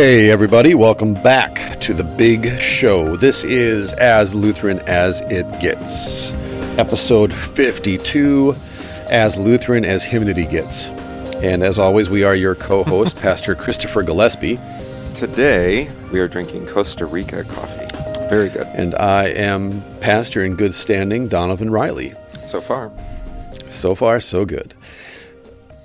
Hey, everybody, welcome back to the big show. This is As Lutheran as It Gets, episode 52 As Lutheran as Hymnody Gets. And as always, we are your co host, Pastor Christopher Gillespie. Today, we are drinking Costa Rica coffee. Very good. And I am pastor in good standing, Donavon Riley. So far. So far, so good.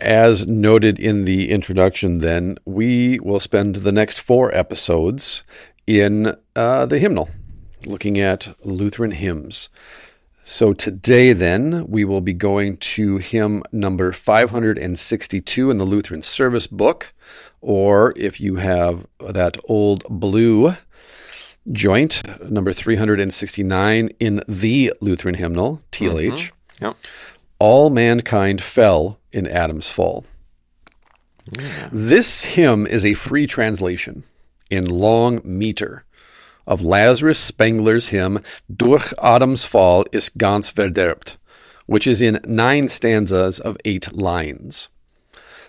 As noted in the introduction, then, we will spend the next four episodes in uh, the hymnal, looking at Lutheran hymns. So today, then, we will be going to hymn number 562 in the Lutheran Service Book, or if you have that old blue joint, number 369 in the Lutheran hymnal, TLH. Mm-hmm. Yep. All mankind fell in Adam's fall. Yeah. This hymn is a free translation in long meter of Lazarus Spengler's hymn Durch Adams Fall ist ganz verderbt, which is in nine stanzas of eight lines.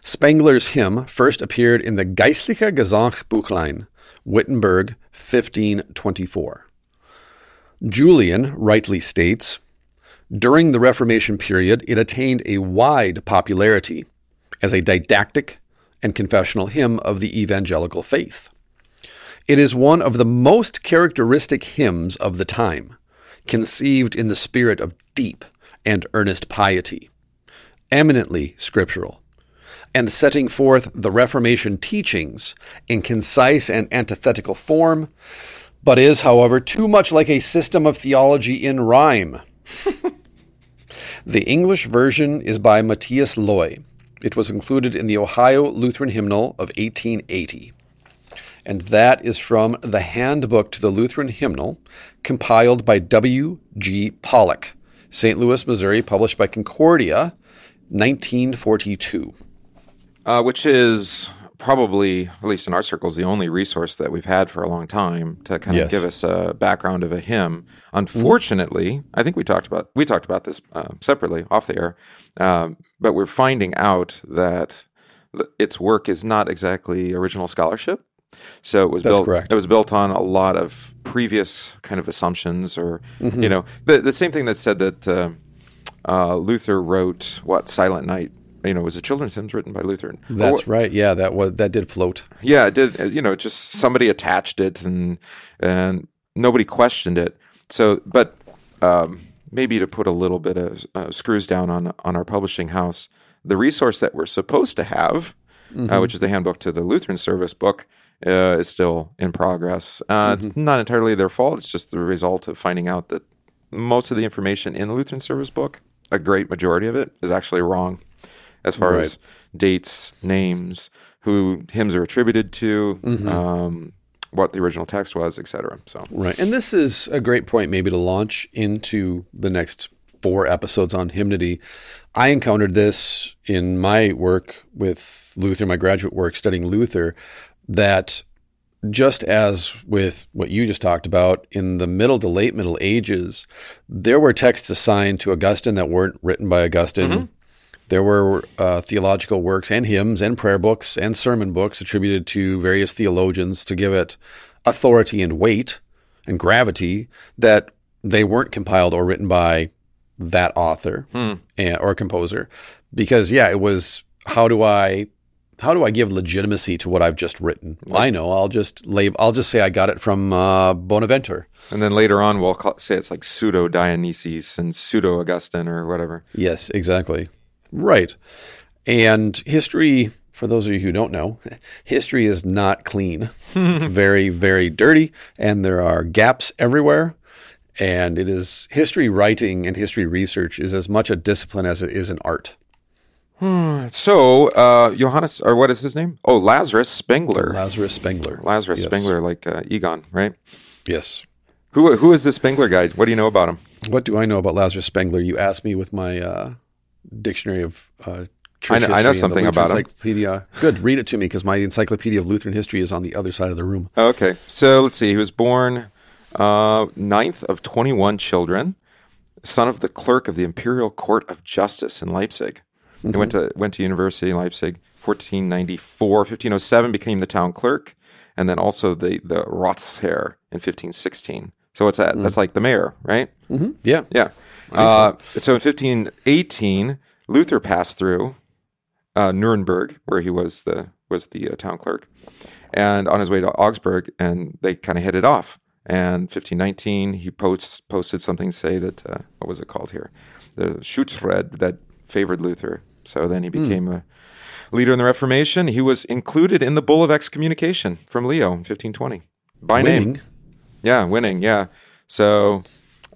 Spengler's hymn first appeared in the Geistliche Gesangbuchlein, Wittenberg, 1524. Julian rightly states during the Reformation period, it attained a wide popularity as a didactic and confessional hymn of the evangelical faith. It is one of the most characteristic hymns of the time, conceived in the spirit of deep and earnest piety, eminently scriptural, and setting forth the Reformation teachings in concise and antithetical form, but is, however, too much like a system of theology in rhyme. the English version is by Matthias Loy. It was included in the Ohio Lutheran Hymnal of 1880. And that is from the Handbook to the Lutheran Hymnal, compiled by W. G. Pollock, St. Louis, Missouri, published by Concordia, 1942. Uh, which is probably, at least in our circles, the only resource that we've had for a long time to kind of give us a background of a hymn. Unfortunately, I think we talked about we talked about this uh, separately off the air, um, but we're finding out that th- its work is not exactly original scholarship. So it was That's built. correct. It was built on a lot of previous kind of assumptions, or Mm-hmm. you know, the the same thing that said that uh, uh, Luther wrote what Silent Night. You know, it was a children's hymns written by Luther. That's right. Yeah, that was that did float. yeah, it did. uh, You know, just somebody attached it, and and nobody questioned it. So, but um, maybe to put a little bit of uh, screws down on on our publishing house, the resource that we're supposed to have, uh, which is the handbook to the Lutheran Service book, uh, is still in progress. Uh, It's not entirely their fault. It's just the result of finding out that most of the information in the Lutheran Service book, a great majority of it, is actually wrong as far Right. as dates, names, who hymns are attributed to, um, what the original text was, etc. So, Right. And this is a great point, maybe, to launch into the next four episodes on hymnody. I encountered this in my work with Luther, my graduate work studying Luther, that just as with what you just talked about, in the middle to late Middle Ages, there were texts assigned to Augustine that weren't written by Augustine. There were uh, theological works and hymns and prayer books and sermon books attributed to various theologians to give it authority and weight and gravity that they weren't compiled or written by that author and, or composer. Because yeah, it was how do I how do I give legitimacy to what I've just written? I know. I'll just lay, I'll just say I got it from uh, Bonaventure. and then later on, we'll call, say it's like pseudo Dionysius and pseudo Augustine or whatever. Yes, exactly. Right. And history, for those of you who don't know, history is not clean. it's very, very dirty, and there are gaps everywhere. And it is history writing and history research is as much a discipline as it is an art. So, uh, Johannes, or what is his name? Oh, Lazarus Spengler. Lazarus Spengler. Lazarus Yes. Spengler, like uh, Egon, right? Yes. Who who is this Spengler guy? What do you know about him? What do I know about Lazarus Spengler? You asked me with my uh, dictionary of uh, church I know- I know history and the something about him. Encyclopedia. Good, read it to me because my Encyclopedia of Lutheran History is on the other side of the room. Okay, so let's see. He was born uh, ninth of twenty-one children, son of the clerk of the Imperial Court of Justice in Leipzig. He went to went to university in Leipzig. 1494, 1507 became the town clerk, and then also the the Ratsherr in 1516. So what's that? That's like the mayor, right? Yeah. Yeah. Uh, so in 1518, Luther passed through uh, Nuremberg, where he was the was the uh, town clerk, and on his way to Augsburg, and they kind of hit it off. And 1519, he posts, posted something say that uh, what was it called here, the Schutzred that favored Luther. So then he became a leader in the Reformation. He was included in the Bull of Excommunication from Leo in 1520 by name. Yeah, winning. Yeah. So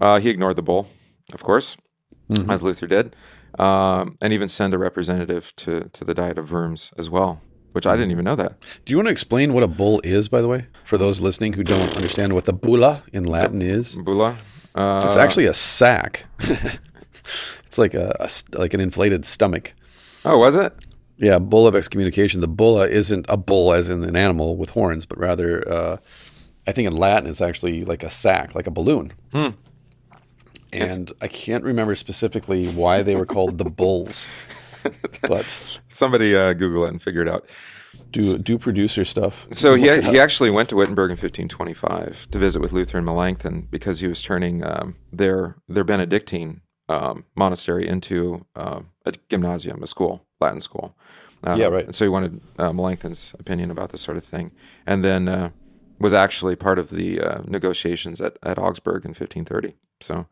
uh, he ignored the bull, of course, as Luther did, um, and even send a representative to to the Diet of Worms as well, which I didn't even know that. Do you want to explain what a bull is, by the way, for those listening who don't understand what the bulla in Latin is? Bulla. Uh, It's actually a sack. it's like a, a like an inflated stomach. oh, was it? Yeah, bull of excommunication. The bulla isn't a bull as in an animal with horns, but rather, uh, I think in Latin it's actually like a sack, like a balloon. And I can't remember specifically why they were called the bulls, but Somebody uh, Google it and figure it out. do do producer stuff. So he, he actually went to Wittenberg in 1525 to visit with Luther and Melanchthon because he was turning um, their their Benedictine um, monastery into uh, a gymnasium, a school, Latin school. Uh, Yeah, right. And so he wanted uh, Melanchthon's opinion about this sort of thing, and then uh, was actually part of the uh, negotiations at, at Augsburg in 1530. So,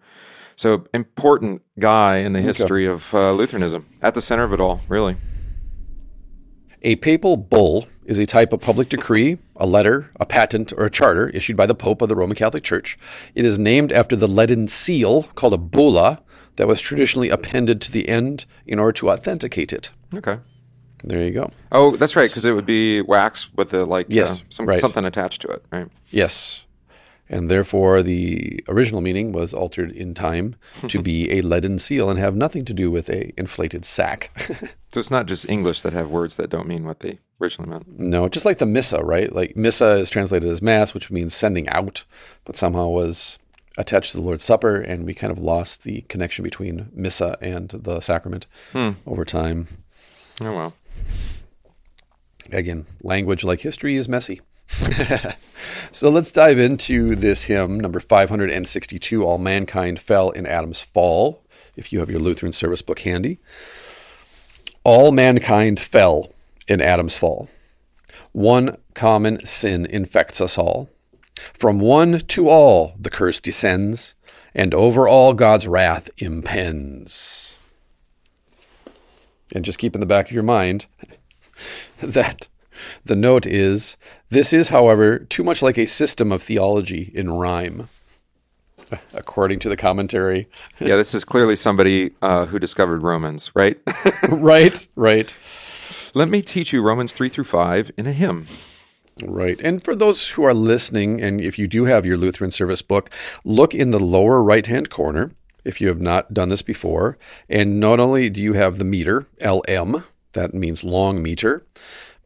so important guy in the history of uh, Lutheranism, at the center of it all, really. A papal bull is a type of public decree, a letter, a patent, or a charter issued by the Pope of the Roman Catholic Church. It is named after the leaden seal called a bulla that was traditionally appended to the end in order to authenticate it. Okay. There you go. Oh, that's right, because it would be wax with a like Yes, uh, some, right. something attached to it, right? Yes. And therefore, the original meaning was altered in time to be a leaden seal and have nothing to do with a inflated sack. So it's not just English that have words that don't mean what they originally meant. no, just like the missa, right? Like missa is translated as mass, which means sending out, but somehow was attached to the Lord's Supper, and we kind of lost the connection between missa and the sacrament over time. Oh well. Again, language like history is messy. so let's dive into this hymn, number 562 All Mankind Fell in Adam's Fall, if you have your Lutheran service book handy. All mankind fell in Adam's fall. One common sin infects us all. From one to all the curse descends, and over all God's wrath impends. And just keep in the back of your mind that the note is this is, however, too much like a system of theology in rhyme, according to the commentary. Yeah, this is clearly somebody uh, who discovered Romans, right? right, right, Let me teach you Romans three through five in a hymn. right. And for those who are listening, and if you do have your Lutheran service book, look in the lower right hand corner if you have not done this before. And not only do you have the meter, LM, that means long meter,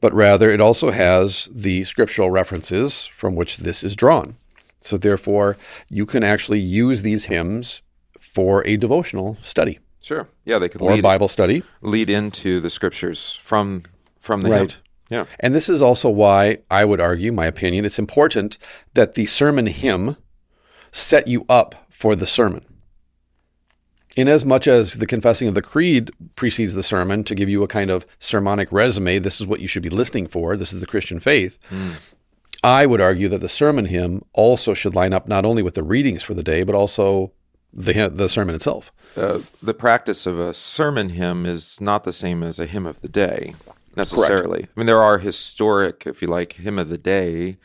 but rather it also has the scriptural references from which this is drawn. So therefore, you can actually use these hymns for a devotional study Sure. Yeah, they could or lead, Bible study. lead into the scriptures from from the Right. hymn. Yeah. And this is also why I would argue, my opinion, it's important that the sermon hymn set you up for the sermon. Inasmuch as the confessing of the creed precedes the sermon to give you a kind of sermonic resume, this is what you should be listening for, this is the Christian faith. I would argue that the sermon hymn also should line up not only with the readings for the day, but also the, the sermon itself. Uh, the practice of a sermon hymn is not the same as a hymn of the day necessarily. I mean, there are historic, if you like, hymn of the day,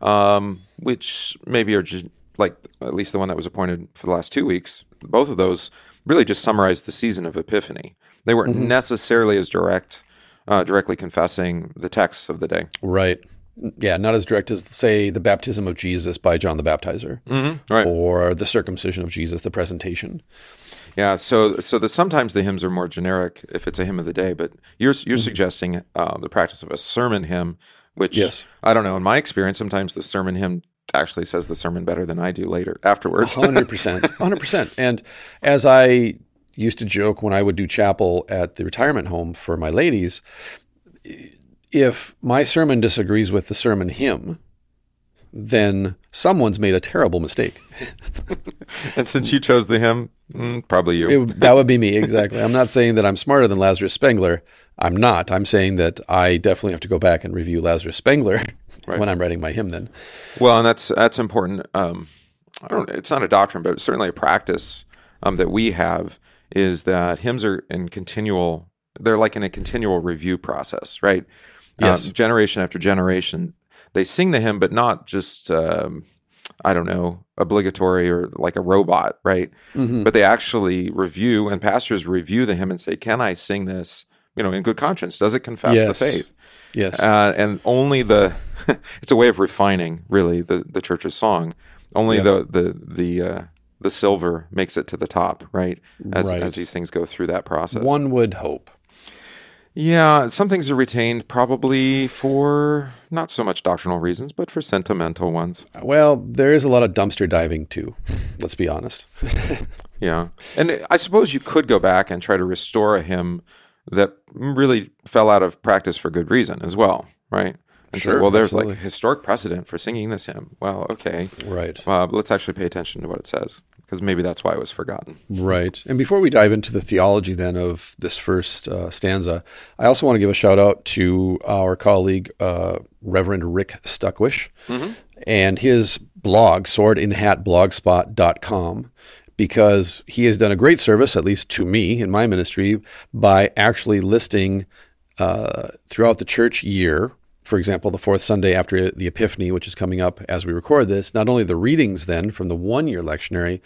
um, which maybe are just like at least the one that was appointed for the last two weeks. Both of those really just summarize the season of Epiphany. They weren't necessarily as direct, uh, directly confessing the texts of the day. Right. Yeah, not as direct as, say, the baptism of Jesus by John the Baptizer. Right. or the circumcision of Jesus, the presentation. Yeah, so so the, sometimes the hymns are more generic if it's a hymn of the day, but you're you're suggesting uh, the practice of a sermon hymn, which Yes. I don't know. In my experience, sometimes the sermon hymn actually says the sermon better than I do later afterwards. Hundred percent, hundred percent. And as I used to joke when I would do chapel at the retirement home for my ladies, if my sermon disagrees with the sermon hymn, then someone's made a terrible mistake. and since you chose the hymn, mm, probably you. It, that would be me, exactly. I'm not saying that I'm smarter than Lazarus Spengler. I'm not. I'm saying that I definitely have to go back and review Lazarus Spengler right. when I'm writing my hymn then. Well, and that's that's important. Um, I don't. It's not a doctrine, but it's certainly a practice um, that we have is that hymns are in continual. They're like in a continual review process, right? Yes. Um, generation after generation, they sing the hymn, but not just. Um, I don't know, obligatory or like a robot, right? Mm-hmm. But they actually review, and pastors review the hymn and say, "Can I sing this?" You know, in good conscience. Does it confess Yes. the faith? Yes. uh, and only the it's a way of refining really the the church's song. Only Yeah. the the the uh, the silver makes it to the top, right? As Right. as these things go through that process. One would hope. Yeah, some things are retained probably for not so much doctrinal reasons, but for sentimental ones. Well, there is a lot of dumpster diving too. Let's be honest. Yeah, and I suppose you could go back and try to restore a hymn that really fell out of practice for good reason as well, right? And say, Sure, well, there's absolutely. like historic precedent for singing this hymn. Well, okay, Right. Uh, let's actually pay attention to what it says because maybe that's why it was forgotten. Right. And before we dive into the theology then of this first uh, stanza, I also want to give a shout out to our colleague, uh, Reverend Rick Stuckwisch, and his blog, swordinhatblogspot.com, because he has done a great service, at least to me in my ministry, by actually listing uh, throughout the church year, for example, the fourth Sunday after the Epiphany, which is coming up as we record this, not only the readings then from the one year lectionary,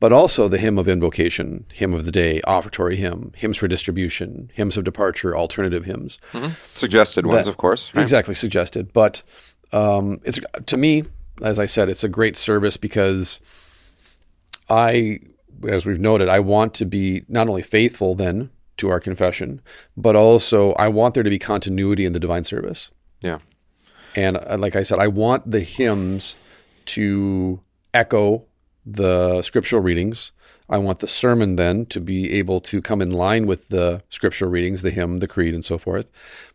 but also the hymn of invocation, hymn of the day, offertory hymn, hymns for distribution, hymns of departure, alternative hymns. Suggested ones, That- of course. Right? Exactly suggested. But um, it's to me, as I said, it's a great service because I, as we've noted, I want to be not only faithful then to our confession, but also I want there to be continuity in the divine service. Yeah. And uh, like I said, I want the hymns to echo the scriptural readings. I want the sermon then to be able to come in line with the scriptural readings, the hymn, the creed, and so forth.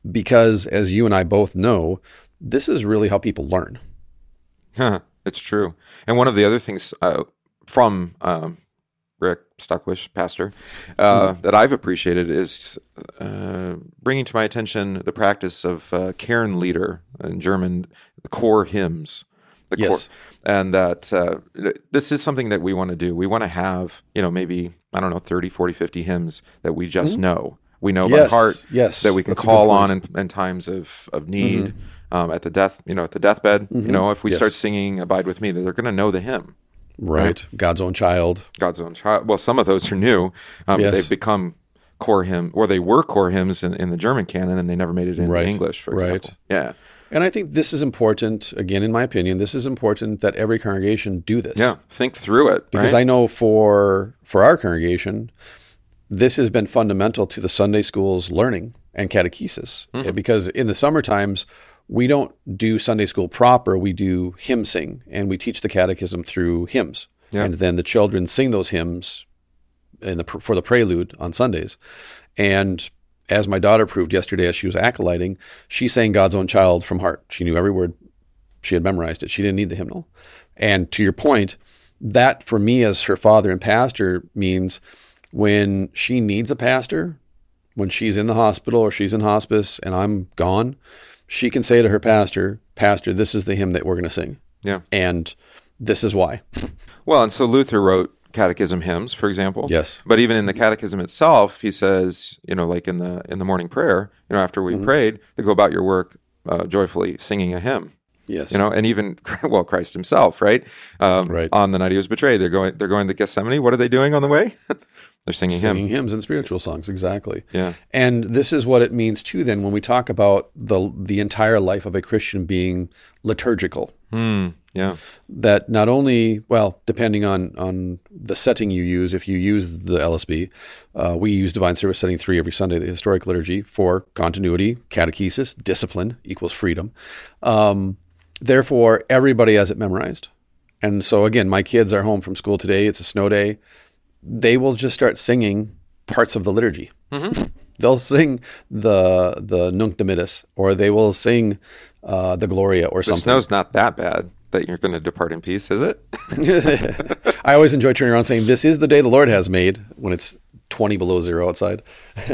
Because as you and I both know, this is really how people learn. Huh, it's true. And one of the other things uh, from um, Rick Stuckwisch, pastor, uh, that I've appreciated is uh, bringing to my attention the practice of uh, Kernlieder in German, the core hymns. The Yes. core, and that uh, this is something that we want to do. We want to have, you know, maybe, I don't know, 30, 40, 50 hymns that we just know. We know Yes, by heart yes, that we can that's call on in, in times of, of need. Um, at the death, you know, at the deathbed, you know, if we Yes. start singing "Abide with Me," they're going to know the hymn. Right. God's own child. God's own child. Well, some of those are new. Um, Yes. They've become core hymn, or they were core hymns in, in the German canon, and they never made it into Right. English, for Right. example. Yeah, And I think this is important, again, in my opinion, this is important that every congregation do this. yeah. Think through it, because right? I know for for our congregation, this has been fundamental to the Sunday school's learning and catechesis. Mm-hmm. Because in the summer times, we don't do Sunday school proper; we do hymn sing, and we teach the catechism through hymns, Yeah. and then the children sing those hymns in the for the prelude on Sundays, and. As my daughter proved yesterday, as she was acolyting, she sang God's own child from heart. She knew every word she had memorized it. She didn't need the hymnal. And to your point, that for me as her father and pastor means when she needs a pastor, when she's in the hospital or she's in hospice and I'm gone, she can say to her pastor, Pastor, this is the hymn that we're going to sing. Yeah. And this is why. Well, and so Luther wrote catechism hymns, for example. Yes. But even in the catechism itself, he says, you know, like in the in the morning prayer, you know, after we Mm-hmm. prayed, to go about your work uh, joyfully singing a hymn. Yes. You know, and even well, Christ Himself, right? Um, Right. On the night He was betrayed, they're going they're going to Gethsemane. What are they doing on the way? they're singing, singing hymn. hymns and spiritual songs, exactly. Yeah. And this is what it means too then when we talk about the the entire life of a Christian being liturgical. Hmm. Yeah. that not only well depending on on the setting you use if you use the lsb uh, we use divine service setting 3 every sunday the historic liturgy for continuity catechesis discipline equals freedom um, therefore everybody has it memorized and so again my kids are home from school today it's a snow day they will just start singing parts of the liturgy They'll sing the the Nunc Dimittis, or they will sing uh, the Gloria, or The something. snow's not that bad that you're going to depart in peace, is it? I always enjoy turning around saying, "This is the day the Lord has made." When it's twenty below zero outside, it's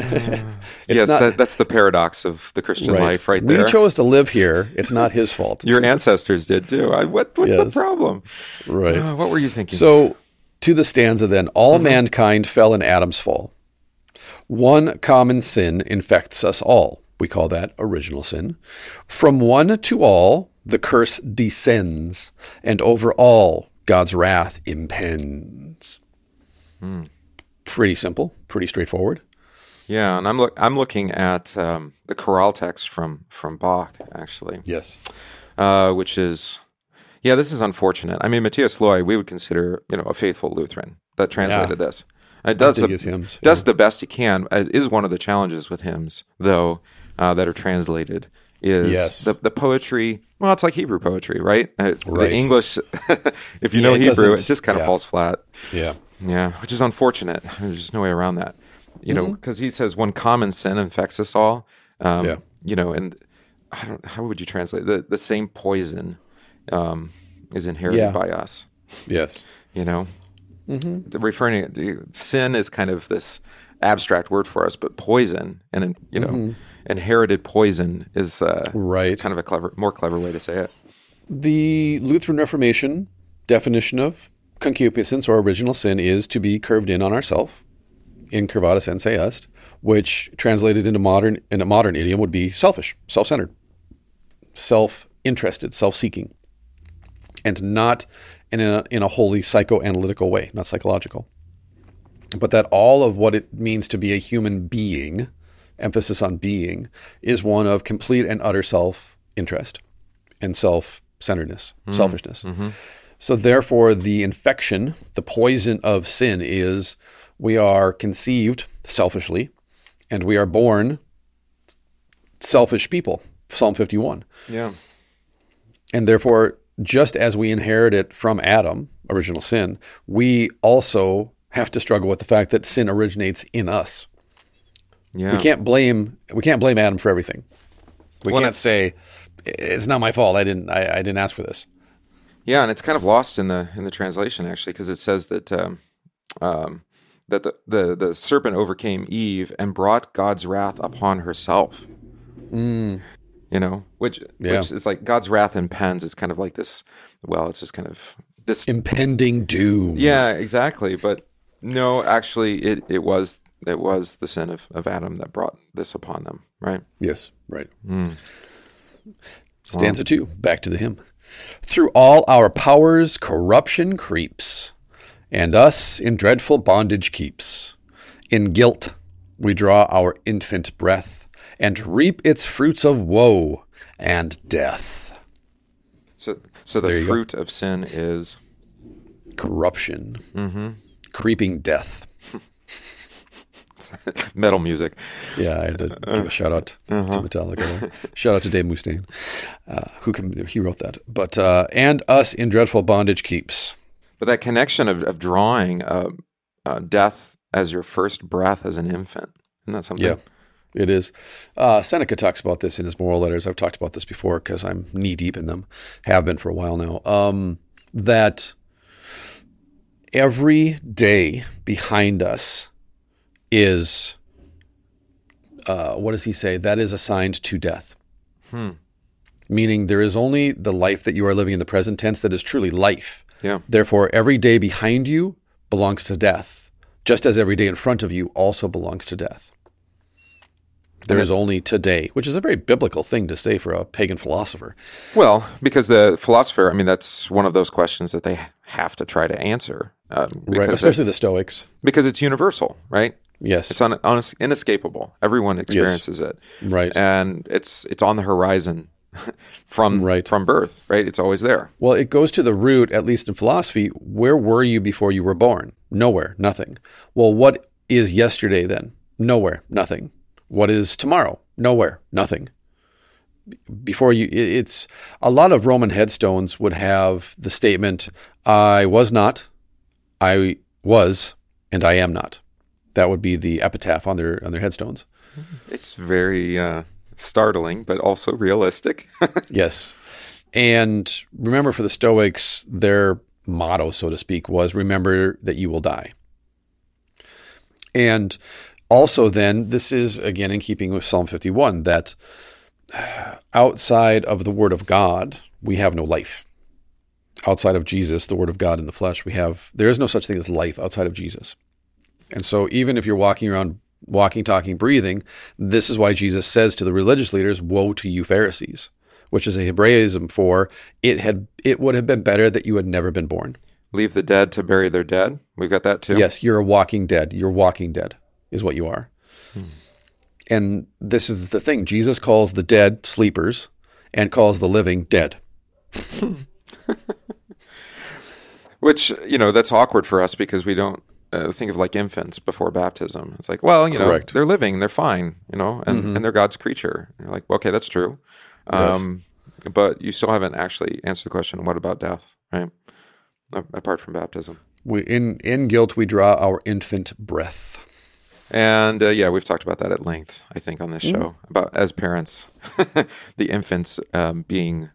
yes, not that, that's the paradox of the Christian right. life, right there. we chose to live here. It's not his fault, Your ancestors did too. I, what, what's the problem? right? Uh, what were you thinking? So, to the stanza then, all Mm-hmm. mankind fell in Adam's fall. One common sin infects us all. We call that original sin. From one to all, the curse descends, and over all, God's wrath impends. Hmm. Pretty simple, pretty straightforward. yeah, and I'm look I'm looking at um, the chorale text from from Bach actually, Yes. uh, which is yeah, this is unfortunate. I mean, Matthias Loy, we would consider you know a faithful Lutheran that translated this. It does the, hymns, does the best he can. It is one of the challenges with hymns, though, uh, that are translated. Is Yes. the, the poetry? Well, it's like Hebrew poetry, right? Uh, The Right. English, if you Yeah, know Hebrew, it just kind of yeah. falls flat. Yeah. Yeah, which is unfortunate. There's just no way around that. You know, Mm-hmm. because he says one common sin infects us all. Um, Yeah. You know, and I don't. How would you translate the the same poison um, is inherited Yeah. by us? Yes. You know, mm-hmm. referring to sin is kind of this abstract word for us, but poison and you know, Mm-hmm. inherited poison is uh, Right. kind of a clever, more clever way to say it. The Lutheran Reformation definition of concupiscence or original sin is to be curved in on ourself, incurvatus in se est, which translated into modern in a modern idiom would be selfish, self-centered, self-interested, self-seeking, and not in a in a wholly psychoanalytical way, not psychological. But that all of what it means to be a human being, emphasis on being, is one of complete and utter self-interest and self-centeredness, mm-hmm. selfishness. Mm-hmm. So therefore, the infection, the poison of sin is we are conceived selfishly, and we are born selfish people. Psalm 51. Yeah. And therefore, just as we inherit it from Adam, original sin, we also have to struggle with the fact that sin originates in us. Yeah. We can't blame we can't blame Adam for everything. We Well, can't say it's not my fault. I didn't I, I didn't ask for this. Yeah, and it's kind of lost in the in the translation actually because it says that um, um, that the, the the serpent overcame Eve and brought God's wrath upon herself. You know, which Yeah. which is like God's wrath impends. is kind of like this. Well, it's just kind of this. Impending doom. Yeah, exactly. But no, actually, it it was it was the sin of, of Adam that brought this upon them. Right. Yes, right. Hmm. Stanza two, back to the hymn. Through all our powers, corruption creeps, and us in dreadful bondage keeps. In guilt we draw our infant breath, and reap its fruits of woe and death. So so the you go. fruit of sin is Corruption, Mm-hmm. creeping death. metal music. Yeah, I had to give a shout out Uh-huh. to Metallica. Shout out to Dave Mustaine, uh, who can, he wrote that. But uh, and us in dreadful bondage keeps. But that connection of, of drawing uh, uh, death as your first breath as an infant, isn't that something? Yeah, it is. Uh, Seneca talks about this in his moral letters. I've talked about this before because I'm knee deep in them, have been for a while now. Um, that every day behind us is, uh, what does he say? That is assigned to death. Meaning there is only the life that you are living in the present tense that is truly life. Yeah. Therefore, every day behind you belongs to death, just as every day in front of you also belongs to death. There is only today, which is a very biblical thing to say for a pagan philosopher. Well, because the philosopher, I mean, that's one of those questions that they have to try to answer. Um, Right. Especially it- the Stoics. because it's universal, right? Yes. It's un, un, inescapable. Everyone experiences it. Right. And it's it's on the horizon from Right. from birth, right? It's always there. Well, it goes to the root, at least in philosophy. Where were you before you were born? Nowhere, nothing. Well, what is yesterday then? Nowhere, nothing. What is tomorrow? Nowhere, nothing. Before you, it's a lot of Roman headstones would have the statement, I was not, I was, and I am not. That would be the epitaph on their on their headstones. It's very uh, startling, but also realistic. Yes. And remember, for the Stoics, their motto, so to speak, was remember that you will die. And also, then, this is again in keeping with Psalm 51 that outside of the Word of God, we have no life. Outside of Jesus, the Word of God in the flesh, we have, there is no such thing as life outside of Jesus. And so, even if you're walking around, walking, talking, breathing, this is why Jesus says to the religious leaders, Woe to you, Pharisees, which is a Hebraism for it had it would have been better that you had never been born. Leave the dead to bury their dead. We've got that too. Yes, you're a walking dead. You're walking dead, is what you are. And this is the thing Jesus calls the dead sleepers and calls the living dead. Which you know that's awkward for us because we don't uh, think of like infants before baptism. It's like, well, you know, Correct. Mm-hmm. they're living, they're fine, you know, and, and they're God's creature. And you're like, okay, that's true, um, but you still haven't actually answered the question: What about death? Right? Apart from baptism. We, in, in guilt, we draw our infant breath. And uh, yeah, we've talked about that at length, I think, on this Mm-hmm. show about as parents, the infants um, being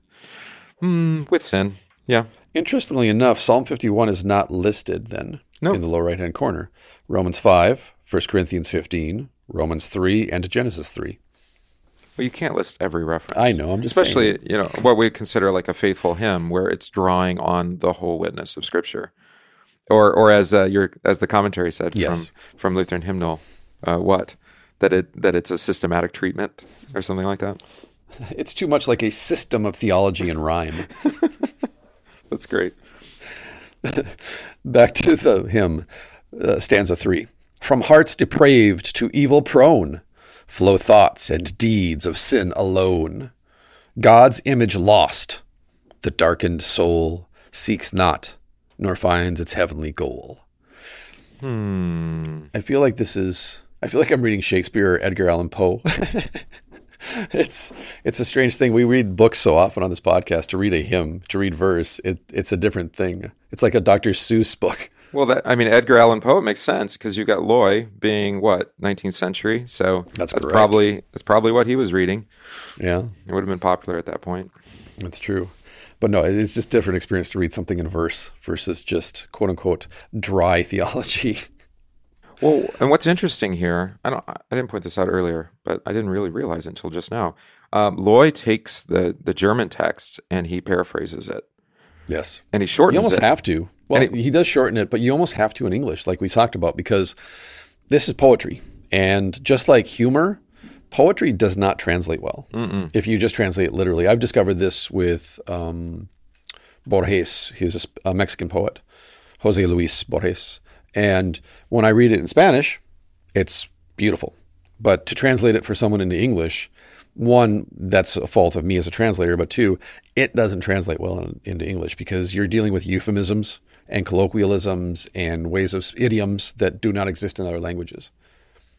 mm, with sin. Yeah, Interestingly enough, Psalm 51 is not listed then No. in the lower right hand corner. Romans 5, 1 Corinthians 15, Romans 3, and Genesis 3. well, you can't list every reference. I know, I'm just especially saying. you know what we consider like a faithful hymn, where it's drawing on the whole witness of Scripture, or or as uh, your as the commentary said Yes. from from Lutheran hymnal, uh, what that it that it's a systematic treatment or something like that. It's too much like a system of theology and rhyme. That's great. Back to the hymn, uh, stanza three. From hearts depraved to evil prone flow thoughts and deeds of sin alone. God's image lost, the darkened soul seeks not, nor finds its heavenly goal. Hmm. I feel like this is. I feel like I'm reading Shakespeare or Edgar Allan Poe. it's it's a strange thing. We read books so often on this podcast. To read a hymn, to read verse, it, it's a different thing. It's like a Dr. Seuss book. Well, that I mean, Edgar Allan Poe it makes sense because you got Loy being what 19th century, so That's correct. probably that's probably what he was reading. Yeah, It would have been popular at that point. that's true. But no, it's just different experience to read something in verse versus just quote unquote dry theology. Well, and what's interesting here, I don't, I didn't point this out earlier, but I didn't really realize it until just now. Um, Loy takes the the German text and he paraphrases it, Yes. and he shortens. You almost it. have to. Well, And he does shorten it, but you almost have to in English, like we talked about, because this is poetry. And just like humor, poetry does not translate well if you just translate it literally. I've discovered this with um, Borges. He's a, a Mexican poet, Jose Luis Borges. And when I read it in Spanish, it's beautiful. But to translate it for someone into English, one, that's a fault of me as a translator, but two, it doesn't translate well in, into English because you're dealing with euphemisms and colloquialisms and ways of idioms that do not exist in other languages.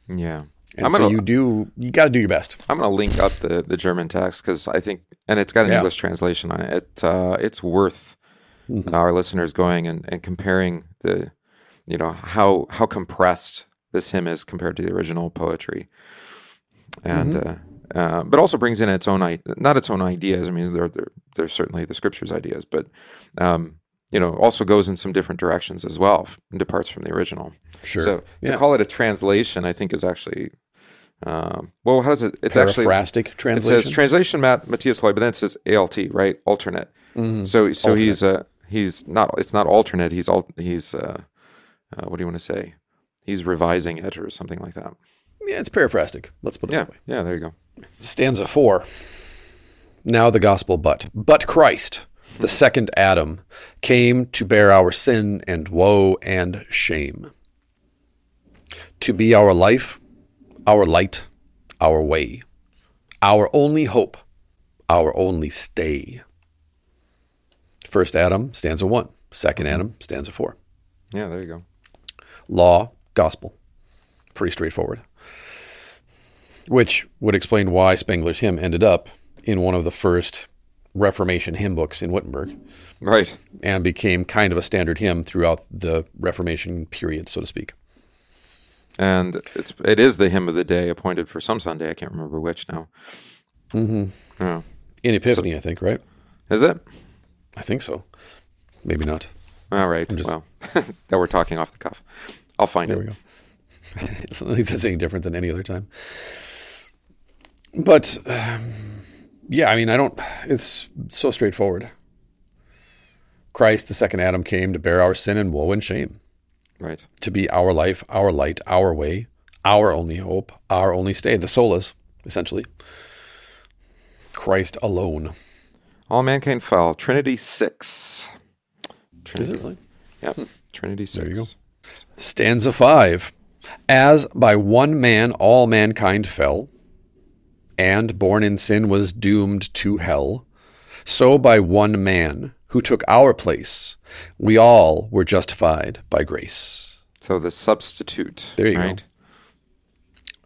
Yeah, And I'm so gonna you do, you got to do your best. I'm gonna link up the the German text because I think, and it's got an Yeah. English translation on it. It uh, it's worth Mm-hmm. our listeners going and, and comparing the, you know how how compressed this hymn is compared to the original poetry, and Mm-hmm. uh, uh, but also brings in its own not its own ideas. I mean, they're they're, they're certainly the scriptures ideas, but um, you know also goes in some different directions as well and departs from the original. Sure. So to Yeah. call it a translation, I think is actually. Um, well, how does it? It's actually Paraphrastic it says translation Matt Matthias Loy, but then it says ALT, right? Alternate. Mm-hmm. So so he's uh he's not it's not alternate. He's all he's uh, uh what do you want to say? He's revising it or something like that. yeah, it's paraphrastic. Let's put it Yeah, that way. yeah. There you go. Stanza four. Now the gospel, but but Christ, the second Adam, came to bear our sin and woe and shame, to be our life, our light, our way, our only hope, our only stay. First Adam, stanza one. Second Adam, stanza four. Yeah, there you go. Law, gospel. Pretty straightforward. Which would explain why Spengler's hymn ended up in one of the first Reformation hymn books in Wittenberg Right. and became kind of a standard hymn throughout the Reformation period, so to speak. And it's it is the hymn of the day appointed for some Sunday. I can't remember which now. Mm-hmm. Yeah. In Epiphany, I think, right? Is it? I think so. Maybe not. All right. just- well, now we're talking off the cuff. I'll find There it. There we go. I don't think that's any different than any other time. But um, yeah, I mean, I don't. It's so straightforward. Christ, the second Adam, came to bear our sin and woe and shame, Right. to be our life, our light, our way, our only hope, our only stay. The solus, essentially. Christ alone. All mankind fell. Trinity six. Trinity. Is it really? Yep. Trinity six. There you go. Stanza 5 As by one man all mankind fell, and born in sin was doomed to hell, so by one man who took our place, we all were justified by grace. So the substitute. There you go.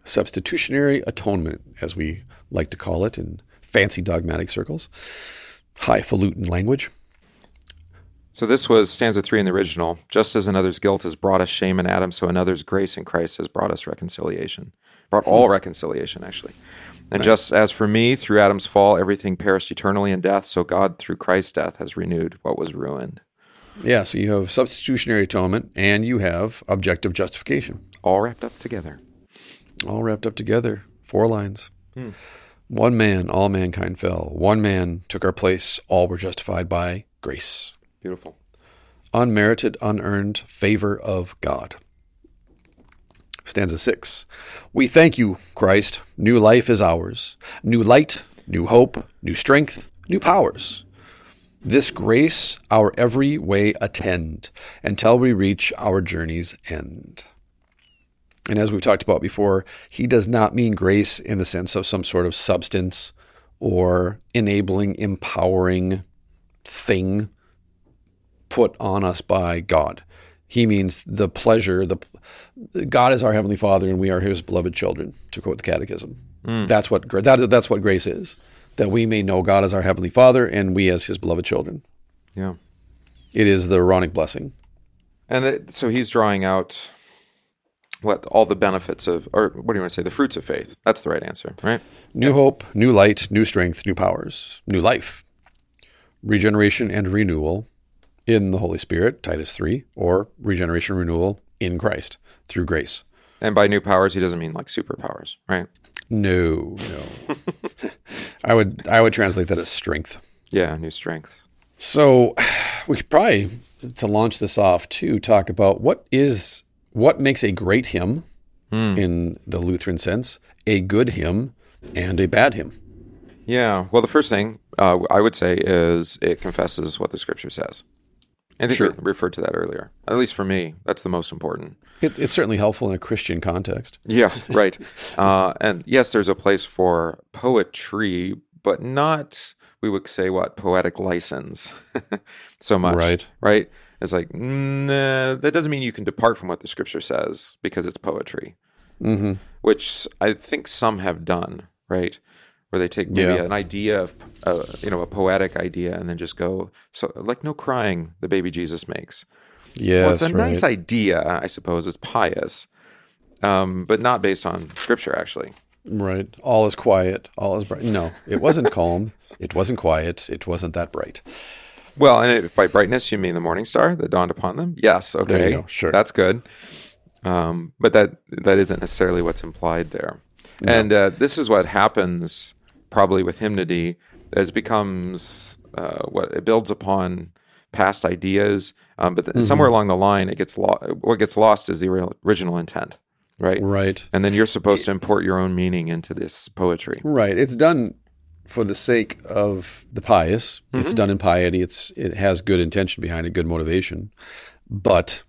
Substitutionary atonement, as we like to call it in fancy dogmatic circles, highfalutin language. So this was stanza three in the original. Just as another's guilt has brought us shame in Adam, so another's grace in Christ has brought us reconciliation. Brought all hmm. reconciliation, actually. And just as for me, through Adam's fall, everything perished eternally in death, so God, through Christ's death, has renewed what was ruined. Yeah, so you have substitutionary atonement and you have objective justification. All wrapped up together. all wrapped up together. Four lines. Hmm. One man, all mankind fell. One man took our place. All were justified by grace. Beautiful. Unmerited, unearned favor of God. Stanza six. We thank you, Christ. New life is ours. New light, new hope, new strength, new powers. This grace our every way attend until we reach our journey's end. And as we've talked about before, he does not mean grace in the sense of some sort of substance or enabling, empowering thing put on us by God. He means the pleasure, the God is our heavenly Father and we are His beloved children. To quote the Catechism, hmm. that's what that, that's what grace is. That we may know God as our heavenly Father and we as His beloved children. Yeah. It is the Aaronic blessing. And that, so he's drawing out what all the benefits of, or what do you want to say, the fruits of faith. That's the right answer, right? New hope, new light, new strength, new powers, new life, regeneration and renewal in the Holy Spirit, Titus 3, or regeneration renewal in Christ through grace. And by new powers, he doesn't mean like superpowers, right? No, no. I would I would translate that as strength. Yeah, new strength. So we could probably to launch this off to talk about what is what makes a great hymn in the Lutheran sense, a good hymn and a bad hymn. Yeah. Well, the first thing uh, I would say is it confesses what the scripture says. I think Sure. we referred to that earlier. At least for me, that's the most important. It, it's certainly helpful in a Christian context. Yeah, right. uh, and yes, there's a place for poetry, but not, we would say, what, poetic license so much. Right. Right. It's like, nah, that doesn't mean you can depart from what the scripture says because it's poetry, Mm-hmm. which I think some have done, right? Where they take maybe Yeah. an idea of, uh, you know, a poetic idea and then just go, so like no crying the baby Jesus makes. Yeah, Well, it's a right. nice idea, I suppose. It's pious, um, but not based on scripture, actually. Right. All is quiet. All is bright. No, it wasn't calm. It wasn't quiet. It wasn't that bright. Well, and if by brightness you mean the morning star that dawned upon them, yes, okay, sure. that's good. Um, but that that isn't necessarily what's implied there. And uh, this is what happens probably with hymnody as it becomes uh, what it builds upon past ideas, um, but then somewhere along the line it gets lost. What gets lost is the ori- original intent, right? Right. And then you're supposed to import your own meaning into this poetry. Right. It's done for the sake of the pious. It's done in piety. It's it has good intention behind it, good motivation. But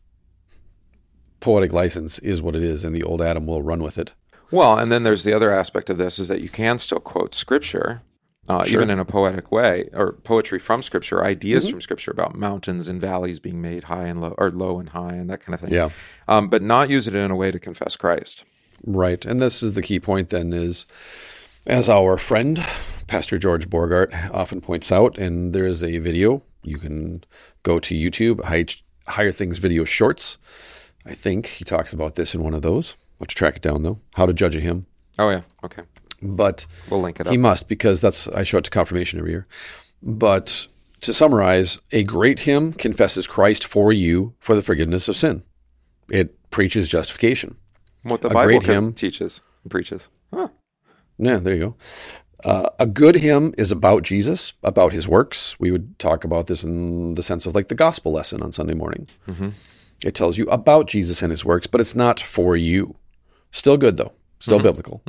poetic license is what it is, and the old Adam will run with it. Well, and then there's the other aspect of this is that you can still quote scripture, uh, even in a poetic way, or poetry from scripture, ideas from scripture about mountains and valleys being made high and low, or low and high, and that kind of thing. Yeah. Um, but not use it in a way to confess Christ. Right. And this is the key point then is as our friend Pastor George Borghardt often points out, and there is a video. You can go to YouTube, High- Higher Things Video Shorts. I think he talks about this in one of those. I'll to track it down though. How to judge a hymn, Oh yeah. Okay. but We'll link it up. he must because that's I show it to confirmation every year. But to summarize, a great hymn confesses Christ for you for the forgiveness of sin. It preaches justification. what the a Bible great hymn. teaches and preaches. Huh. Yeah, there you go. Uh, a good hymn is about Jesus, about his works. We would talk about this in the sense of like the gospel lesson on Sunday morning. It tells you about Jesus and his works, but it's not for you. Still good though, still biblical.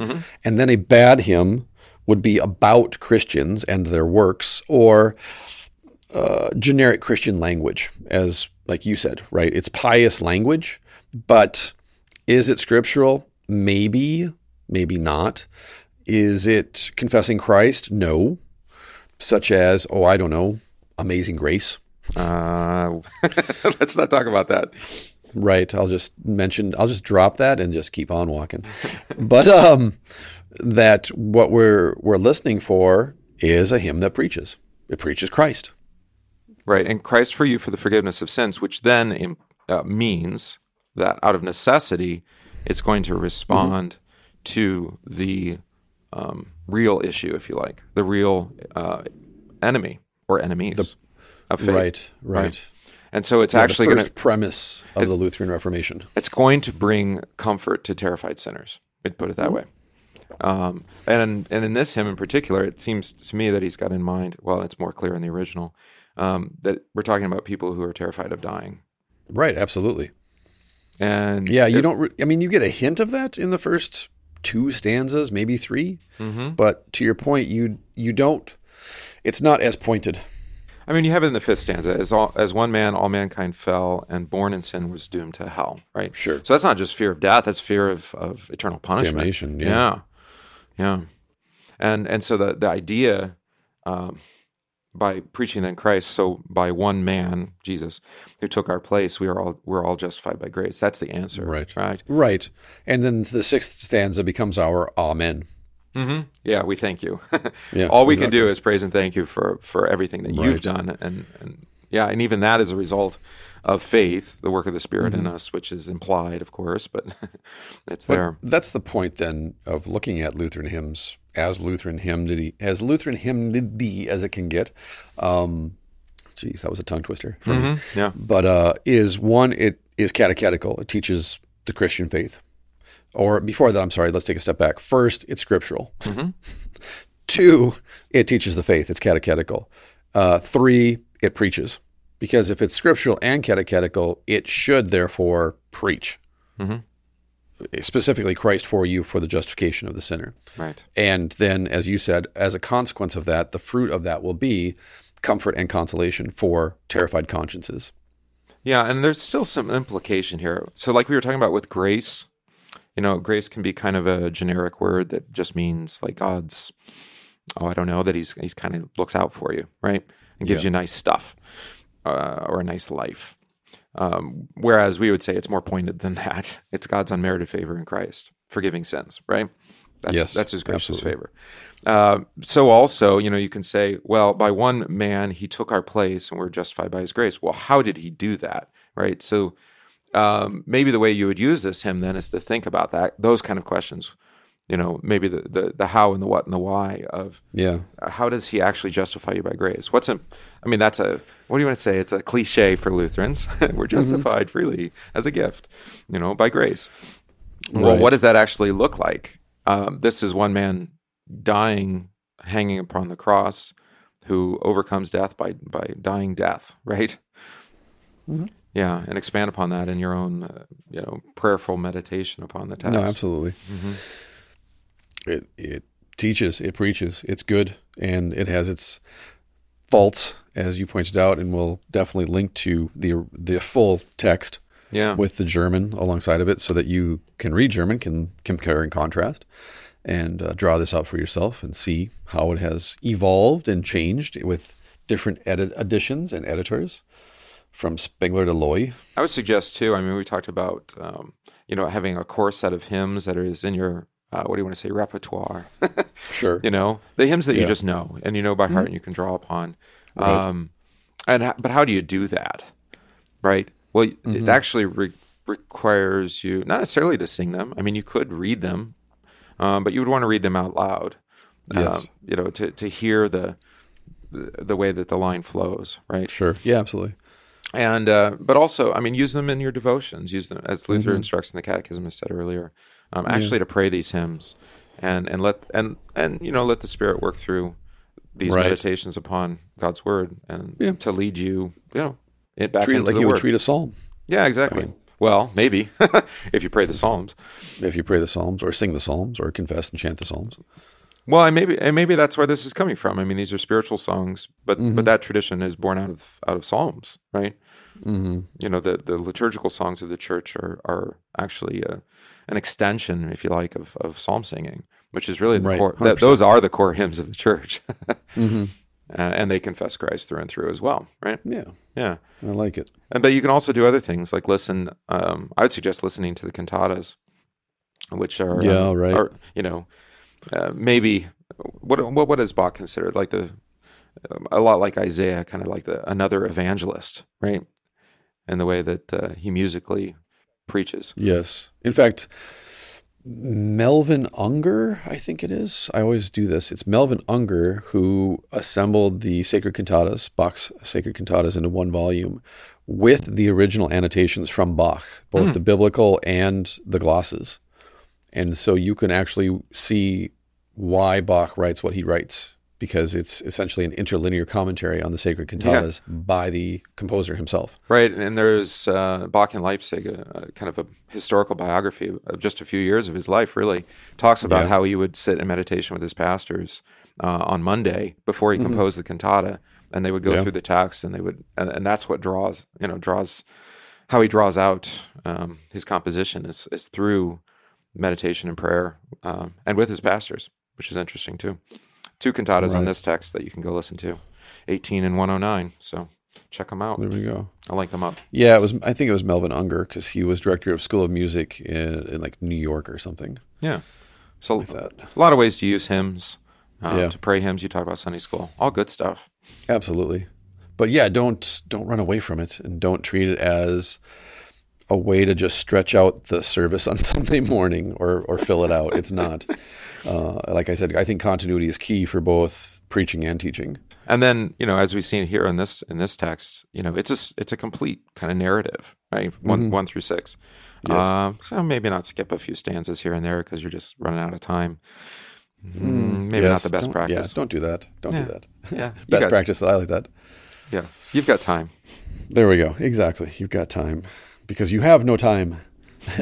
And then a bad hymn would be about Christians and their works, or uh, generic Christian language, as like you said, right? It's pious language, but is it scriptural? Maybe, maybe not. Is it confessing Christ? No. Such as, oh, I don't know, Amazing Grace. Uh, let's not talk about that. Right. I'll just mention, I'll just drop that and just keep on walking. but um, that what we're we're listening for is a hymn that preaches. It preaches Christ. Right. And Christ for you for the forgiveness of sins, which then uh, means that out of necessity, it's going to respond to the um, real issue, if you like, the real uh, enemy or enemies of faith. Right. Right. And so it's actually The actually first going to premise of the Lutheran Reformation. it's going to bring comfort to terrified sinners. We'd put it that way. Um, and and in this hymn in particular, it seems to me that he's got in mind. Well, it's more clear in the original um, that we're talking about people who are terrified of dying. Right. Absolutely. And Yeah. You it- don't. Re- I mean, you get a hint of that in the first two stanzas, maybe 3 Mm-hmm. But to your point, you you don't. It's not as pointed. I mean, you have it in the fifth stanza as all, as one man, all mankind fell, and born in sin was doomed to hell. Right. Sure. So that's not just fear of death; that's fear of, of eternal punishment. Damnation, yeah. Yeah. Yeah. And and so the the idea um, by preaching in Christ, so by one man, Jesus, who took our place, we are all we're all justified by grace. That's the answer. Right. Right. Right. And then the sixth stanza becomes our Amen. Hmm Yeah. We thank you. Yeah, all we can do is praise and thank you for for everything that you've done, and and yeah, and even that is a result of faith, the work of the Spirit Mm-hmm. in us, which is implied, of course, but it's there. That's the point then of looking at Lutheran hymns as Lutheran hymnody, as Lutheran hymnody as it can get. Um, geez, that was a tongue twister for. Mm-hmm. Yeah. But uh, is one, it is catechetical. It teaches the Christian faith. Or before that, I'm sorry, let's take a step back. First, it's scriptural. Two, it teaches the faith. It's catechetical. Uh, three, it preaches. Because if it's scriptural and catechetical, it should therefore preach. Specifically, Christ for you for the justification of the sinner. Right. And then, as you said, as a consequence of that, the fruit of that will be comfort and consolation for terrified consciences. Yeah, and there's still some implication here. So, like we were talking about with grace, you know, grace can be kind of a generic word that just means like God's, oh, I don't know, that He's He's kind of looks out for you, right, and gives Yeah. you nice stuff uh, or a nice life. Um, whereas we would say it's more pointed than that. It's God's unmerited favor in Christ, forgiving sins, right? That's, Yes, that's His gracious absolutely. favor. Uh, so also, you know, you can say, well, by one man he took our place, and we're justified by His grace. Well, how did He do that, right? So um, maybe the way you would use this hymn then is to think about that those kind of questions. You know, maybe the the, the how and the what and the why of Yeah. uh, how does he actually justify you by grace? What's a, I mean, that's a, what do you want to say? It's a cliche for Lutherans. We're justified freely as a gift, you know, by grace. Well, what does that actually look like? Um, this is one man dying, hanging upon the cross, who overcomes death by by dying death, right? Yeah, and expand upon that in your own, uh, you know, prayerful meditation upon the text. No, absolutely. It it teaches, it preaches, it's good, and it has its faults, as you pointed out, and we'll definitely link to the the full text Yeah, with the German alongside of it, so that you can read German, can compare and contrast, and uh, draw this out for yourself and see how it has evolved and changed with different edit additions and editors, from Spengler to Loy. I would suggest too. I mean, we talked about um, you know having a core set of hymns that is in your uh, what do you want to say repertoire. Sure. you know the hymns that you Yeah. Mm-hmm. just know and you know by heart and you can draw upon. Right. Um, and ho- but how do you do that, right? Well, Mm-hmm. it actually re- requires you not necessarily to sing them. I mean, you could read them, um, but you would want to read them out loud. Yes. Um, you know, to to hear the, the the way that the line flows, right? Sure. Yeah, absolutely. And uh, but also, I mean, use them in your devotions. Use them as Luther Mm-hmm. instructs in the Catechism, as said earlier. Um, actually, to pray these hymns, and and let and and you know let the Spirit work through these Right. meditations upon God's Word, and Yeah. to lead you, you know, it back Treat it into like the you Word. would treat a psalm yeah, exactly. well, maybe if you pray the Psalms. if you pray the psalms or sing the psalms or confess and chant the psalms. Well, and maybe and maybe that's where this is coming from. I mean, these are spiritual songs, but Mm-hmm. but that tradition is born out of out of psalms, right? Mm-hmm. You know, the the liturgical songs of the church are are actually uh an extension, if you like, of of psalm singing, which is really the Right, core. 100%. those are the core hymns of the church, Mm-hmm. uh, and they confess Christ through and through as well, right? Yeah, Yeah. I like it. And, but you can also do other things like listen. Um, I would suggest listening to the cantatas, which are Yeah, um, right. Are, you know, uh, maybe what what what is Bach considered like the um, a lot like Isaiah, kind of like the another evangelist, right? In the way that uh, he musically preaches. Yes. In fact, Melvin Unger, I think it is. I always do this. It's Melvin Unger who assembled the sacred cantatas, Bach's sacred cantatas, into one volume with the original annotations from Bach, both the biblical and the glosses. And so you can actually see why Bach writes what he writes because it's essentially an interlinear commentary on the sacred cantatas by the composer himself. Right, and there's uh, Bach in Leipzig, a, a kind of a historical biography of just a few years of his life. Really talks about Yeah. how he would sit in meditation with his pastors uh, on Monday before he composed the cantata, and they would go Mm-hmm. Yeah. through the text, and they would, and, and that's what draws, you know, draws how he draws out um, his composition is is through meditation and prayer, um, and with his pastors, which is interesting too. Two cantatas on this text that you can go listen to, 18 and 109. So check them out. There we go. I'll link them up. Yeah, it was. I think it was Melvin Unger because he was director of School of Music in, in like New York or something Yeah. So like that. a lot of ways to use hymns, um, Yeah. to pray hymns. You talk about Sunday school, all good stuff. Absolutely, but yeah, don't don't run away from it and don't treat it as a way to just stretch out the service on Sunday morning or or fill it out. It's not. Uh, like I said, I think continuity is key for both preaching and teaching. And then you know, as we've seen here in this in this text, you know, it's a it's a complete kind of narrative, right? One one through six. Um, so maybe not skip a few stanzas here and there because you're just running out of time. Mm, maybe not the best don't- practice. Yeah, don't do that. Don't Yeah. do that. Yeah, Best got- practice. I like that. Yeah, you've got time. There we go. Exactly. You've got time because you have no time,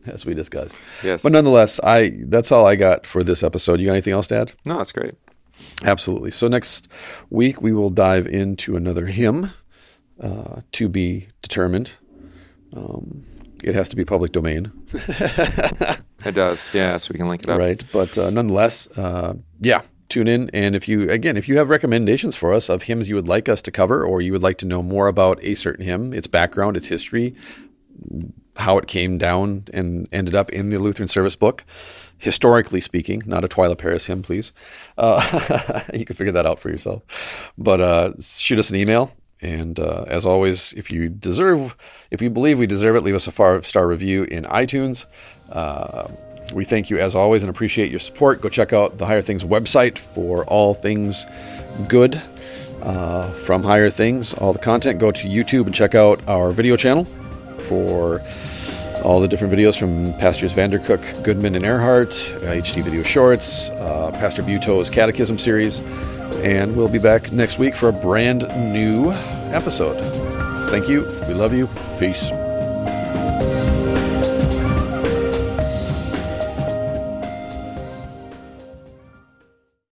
as we discussed. Yes. But nonetheless, I that's all I got for this episode. You got anything else to add? No, that's great. Absolutely. So next week we will dive into another hymn uh, to be determined. Um, it has to be public domain, It does. Yeah, so we can link it up. right? But uh, nonetheless, uh, yeah. Tune in, and if you again, if you have recommendations for us of hymns you would like us to cover, or you would like to know more about a certain hymn, its background, its history, how it came down and ended up in the Lutheran Service Book, historically speaking, not a Twila Paris hymn, please. Uh, you can figure that out for yourself. But uh, shoot us an email. And uh, as always, if you deserve, if you believe we deserve it, leave us a five star review in iTunes. Uh, we thank you as always and appreciate your support. Go check out the Higher Things website for all things good uh, from Higher Things, all the content. Go to YouTube and check out our video channel for all the different videos from Pastors Vandercook, Goodman, and Earhart, uh, HD video shorts, uh, Pastor Buetow's Catechism series, and we'll be back next week for a brand new episode. Thank you. We love you. Peace.